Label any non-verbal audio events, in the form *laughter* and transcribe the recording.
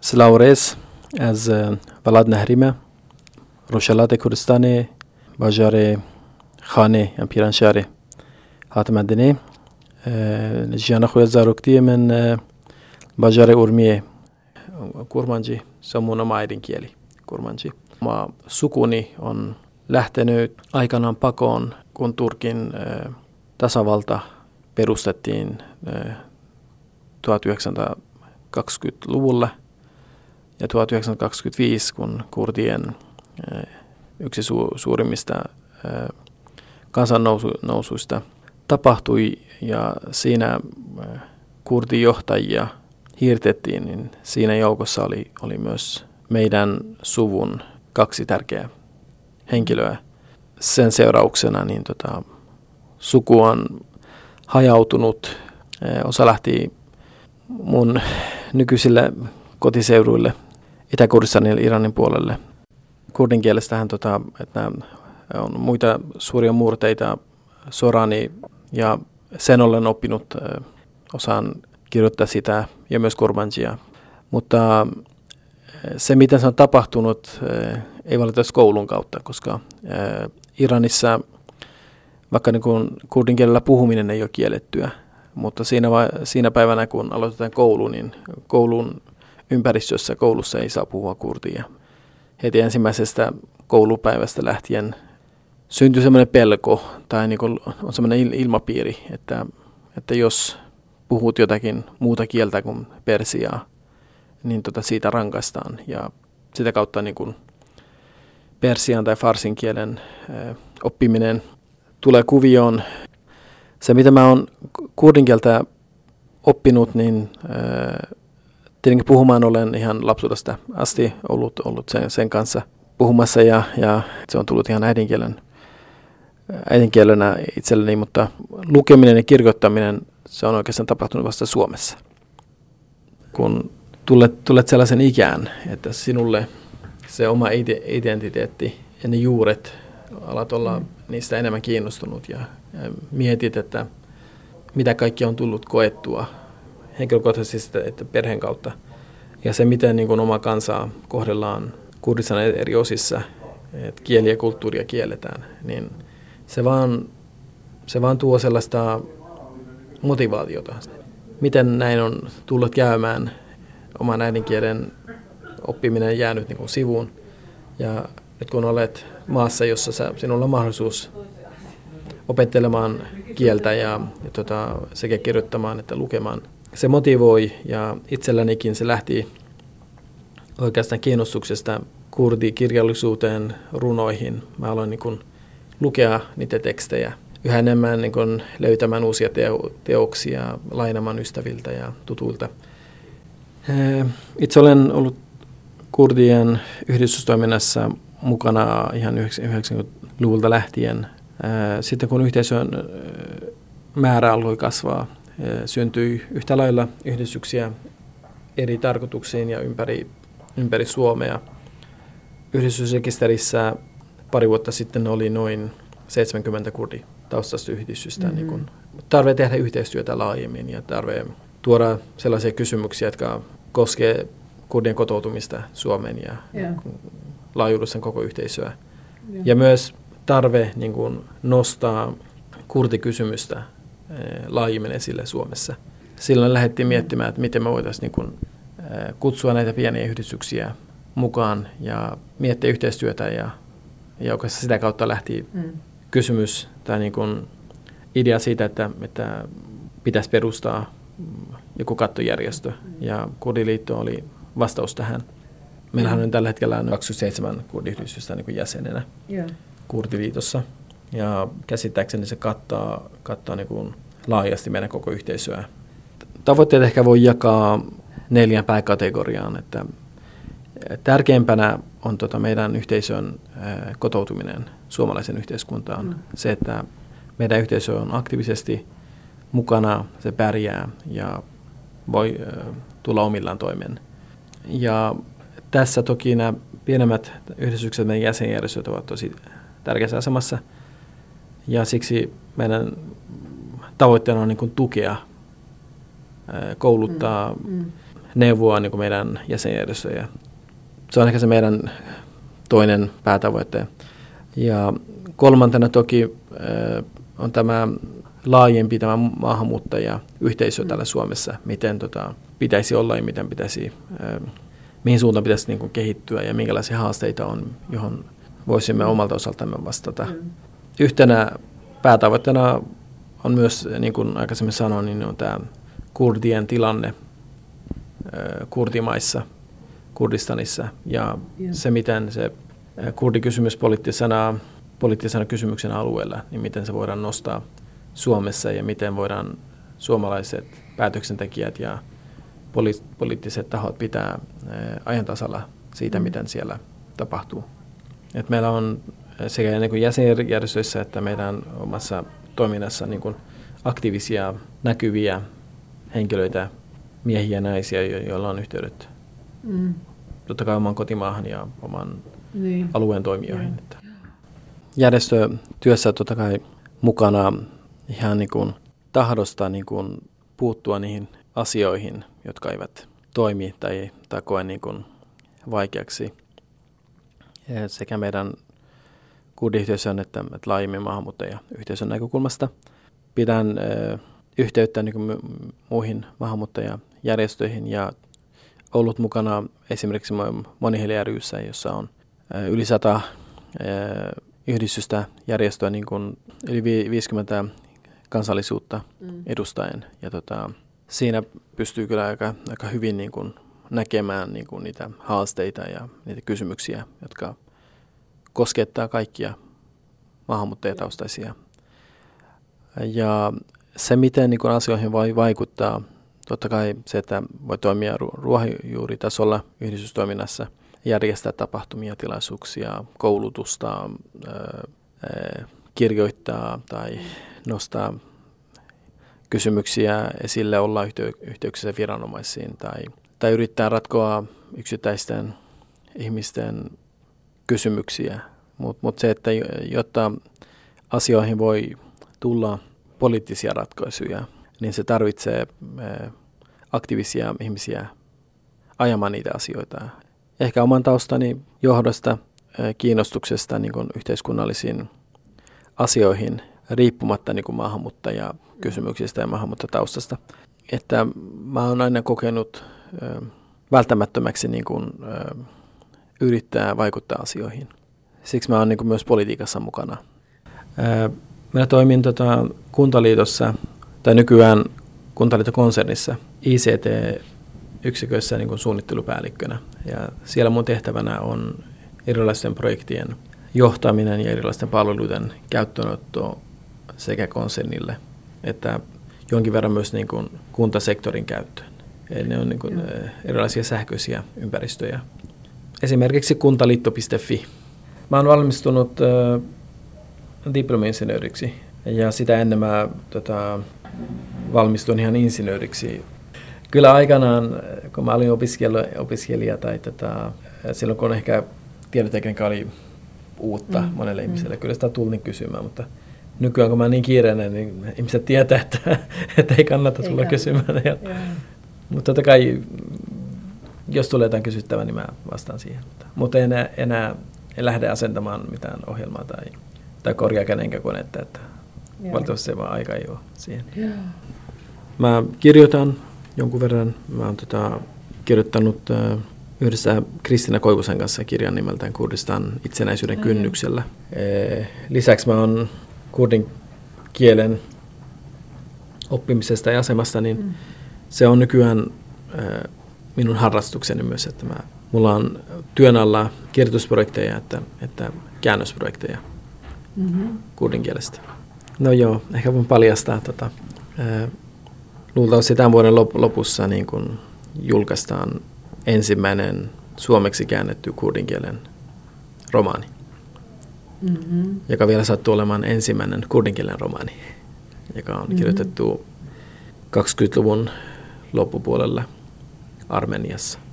سلاورس از بلد نهریمه روشلات کردستان باجار خانه ام پیران شهر هاتم مدنی جیانا خوی زاروکتی من باجار ارمیه kurmanji semmoinen äidinkieli, kurmanji. Ma sukuni on lähtenyt aikanaan pakoon, kun Turkin äh, tasavalta perustettiin äh, 1920-luvulla ja 1925, kun kurdien äh, yksi su- suurimmista äh, kansannousuista tapahtui ja siinä äh, kurdijohtajia – hiirtettiin, niin siinä joukossa oli, oli myös meidän suvun kaksi tärkeää henkilöä. Sen seurauksena niin tota, suku on hajautunut. Osa lähti mun nykyisille kotiseuduille itä ja Iranin puolelle. Kurdin kielestähän, tota, että on muita suuria murteita, sorani ja sen olen oppinut, osaan kirjoittaa sitä ja myös Kurbanjia. Mutta se, mitä se on tapahtunut, ei valitettavasti koulun kautta, koska Iranissa vaikka niin kuin kurdin kielellä puhuminen ei ole kiellettyä, mutta siinä, siinä päivänä, kun aloitetaan koulu, niin koulun ympäristössä koulussa ei saa puhua kurdia. Heti ensimmäisestä koulupäivästä lähtien syntyy semmoinen pelko tai niin kuin on semmoinen ilmapiiri, että, että jos puhut jotakin muuta kieltä kuin persiaa, niin tota siitä rankaistaan. Ja sitä kautta niin kuin persian tai farsin kielen oppiminen tulee kuvioon. Se, mitä mä oon kurdin kieltä oppinut, niin tietenkin puhumaan olen ihan lapsuudesta asti ollut, ollut sen, sen kanssa puhumassa ja, ja se on tullut ihan äidinkielen, äidinkielenä itselleni, mutta lukeminen ja kirjoittaminen se on oikeastaan tapahtunut vasta Suomessa. Kun tulet, tulet sellaisen ikään, että sinulle se oma identiteetti ja ne juuret, alat olla niistä enemmän kiinnostunut ja, ja mietit, että mitä kaikki on tullut koettua henkilökohtaisesti että perheen kautta. Ja se, miten niin kuin oma kansaa kohdellaan Kurdistan eri osissa, että kieli ja kulttuuria kielletään, niin se vaan, se vaan tuo sellaista motivaatiota. Miten näin on tullut käymään oman äidinkielen oppiminen jäänyt niin kuin sivuun. Ja nyt kun olet maassa, jossa sä, sinulla on mahdollisuus opettelemaan kieltä ja, ja tota, sekä kirjoittamaan että lukemaan, se motivoi ja itsellänikin se lähti oikeastaan kiinnostuksesta kurdikirjallisuuteen, runoihin. Mä aloin niin kuin lukea niitä tekstejä yhä enemmän niin kuin löytämään uusia teo, teoksia, lainamaan ystäviltä ja tutuilta. Itse olen ollut kurdien yhdistystoiminnassa mukana ihan 90-luvulta lähtien. Sitten kun yhteisön määrä alkoi kasvaa, syntyi yhtä lailla yhdistyksiä eri tarkoituksiin ja ympäri, ympäri Suomea. Yhdistysrekisterissä pari vuotta sitten oli noin 70 kurdi taustasta yhdistystä. Mm-hmm. Niin kun, tarve tehdä yhteistyötä laajemmin ja tarve tuoda sellaisia kysymyksiä, jotka koskee kurdien kotoutumista Suomeen ja yeah. laajuudessaan koko yhteisöä. Yeah. Ja myös tarve niin kun, nostaa kurdikysymystä laajemmin esille Suomessa. Silloin lähdettiin miettimään, että miten me voitaisiin niin kun, eh, kutsua näitä pieniä yhdistyksiä mukaan ja miettiä yhteistyötä ja, ja sitä kautta lähti mm kysymys tai niin kuin idea siitä, että, että pitäisi perustaa joku kattojärjestö. Ja Kurdiliitto oli vastaus tähän. Meillähän on tällä hetkellä 27 kurdiyhdistystä niin jäsenenä yeah. Kurdiliitossa. Ja käsittääkseni se kattaa, kattaa niin kuin laajasti meidän koko yhteisöä. Tavoitteet ehkä voi jakaa neljän pääkategoriaan. Että tärkeimpänä on tota meidän yhteisön kotoutuminen suomalaisen yhteiskuntaan. Mm. Se, että meidän yhteisö on aktiivisesti mukana, se pärjää ja voi tulla omillaan toimeen. Ja tässä toki nämä pienemmät yhdistykset, meidän jäsenjärjestöt ovat tosi tärkeässä asemassa. Ja siksi meidän tavoitteena on niin kuin tukea, kouluttaa mm. Mm. neuvoa niin kuin meidän jäsenjärjestöjä. Se on ehkä se meidän toinen päätavoite. Ja kolmantena toki on tämä laajempi tämä maahanmuuttajayhteisö täällä Suomessa, miten tota, pitäisi olla ja miten pitäisi, mihin suuntaan pitäisi niin kuin kehittyä ja minkälaisia haasteita on, johon voisimme omalta osaltamme vastata. Mm. Yhtenä päätavoitteena on myös, niin kuin aikaisemmin sanoin, niin on tämä kurdien tilanne kurdimaissa, Kurdistanissa ja yeah. se, miten se kurdikysymys poliittisena, poliittisena kysymyksen alueella, niin miten se voidaan nostaa Suomessa ja miten voidaan suomalaiset päätöksentekijät ja poli- poliittiset tahot pitää ajan tasalla siitä, mm. miten siellä tapahtuu. Et meillä on sekä niin kuin jäsenjärjestöissä että meidän omassa toiminnassa niin kuin aktiivisia, näkyviä henkilöitä, miehiä ja naisia, joilla on yhteydet mm. totta kai oman kotimaahan ja oman niin. alueen toimijoihin. Yeah. Järjestötyössä totta kai mukana ihan niin kuin tahdosta niin kuin puuttua niihin asioihin, jotka eivät toimi tai, tai koe niin kuin vaikeaksi. Ja sekä meidän kurdiyhteisön että, että laajemmin maahanmuuttajayhteisön näkökulmasta. Pidän ö, yhteyttä niin kuin muihin maahanmuuttajajärjestöihin ja ollut mukana esimerkiksi Moniheli ryssä, jossa on yli sata yhdistystä järjestöä niin kuin yli 50 kansallisuutta mm. edustaen. Ja tota, siinä pystyy kyllä aika, aika hyvin niin kuin näkemään niin kuin niitä haasteita ja niitä kysymyksiä, jotka koskettaa kaikkia maahanmuuttajataustaisia. Ja se, miten niin kuin asioihin voi vaikuttaa, totta kai se, että voi toimia ruohonjuuritasolla yhdistystoiminnassa, järjestää tapahtumia, tilaisuuksia, koulutusta, kirjoittaa tai nostaa kysymyksiä esille, olla yhteyksissä viranomaisiin tai, tai yrittää ratkoa yksittäisten ihmisten kysymyksiä. Mutta mut se, että jotta asioihin voi tulla poliittisia ratkaisuja, niin se tarvitsee aktiivisia ihmisiä ajamaan niitä asioita. Ehkä oman taustani johdosta, kiinnostuksesta niin kuin yhteiskunnallisiin asioihin riippumatta niin kuin maahanmuuttajakysymyksistä ja maahanmuuttajataustasta. Että mä oon aina kokenut välttämättömäksi niin kuin, yrittää vaikuttaa asioihin. Siksi mä oon niin myös politiikassa mukana. Mä toimin tota, Kuntaliitossa, tai nykyään Kuntaliitokonsernissa ICT-yksiköissä niin suunnittelupäällikkönä. Ja siellä mun tehtävänä on erilaisten projektien johtaminen ja erilaisten palveluiden käyttöönotto sekä konsernille että jonkin verran myös niin kuin kuntasektorin käyttöön. Eli ne on niin kuin erilaisia sähköisiä ympäristöjä. Esimerkiksi kuntaliitto.fi. Mä oon valmistunut äh, diplomi-insinööriksi ja sitä ennen mä tota, valmistuin ihan insinööriksi. Kyllä aikanaan, kun mä olin opiskelija, opiskelija tai tota, silloin kun ehkä tietotekniikka oli uutta mm. monelle mm. ihmiselle, kyllä sitä tulin kysymään, mutta nykyään kun mä niin kiireinen, niin ihmiset tietää, että, *laughs* että ei kannata tulla kysymään. Ja, mutta totta kai, jos tulee jotain kysyttävää, niin mä vastaan siihen. Mutta en enää, enää en lähde asentamaan mitään ohjelmaa tai, tai korjaa kenenkään konetta, että valitettavasti se vaan aika ei ole siihen. Joo. Mä kirjoitan jonkun verran. Mä oon tota, kirjoittanut äh, yhdessä Kristina Koivusen kanssa kirjan nimeltään Kurdistan itsenäisyyden Ai. kynnyksellä. E, lisäksi mä oon kurdin kielen oppimisesta ja asemasta, niin mm. se on nykyään äh, minun harrastukseni myös, että mä, mulla on työn alla kirjoitusprojekteja että, että käännösprojekteja mm-hmm. kurdin kielestä. No joo, ehkä voin paljastaa. Tota, luultavasti tämän vuoden lopussa niin kun julkaistaan ensimmäinen suomeksi käännetty kurdin kielen romaani mm-hmm. joka vielä sattuu olemaan ensimmäinen kurdinkielen romaani, joka on mm-hmm. kirjoitettu 20-luvun loppupuolella Armeniassa.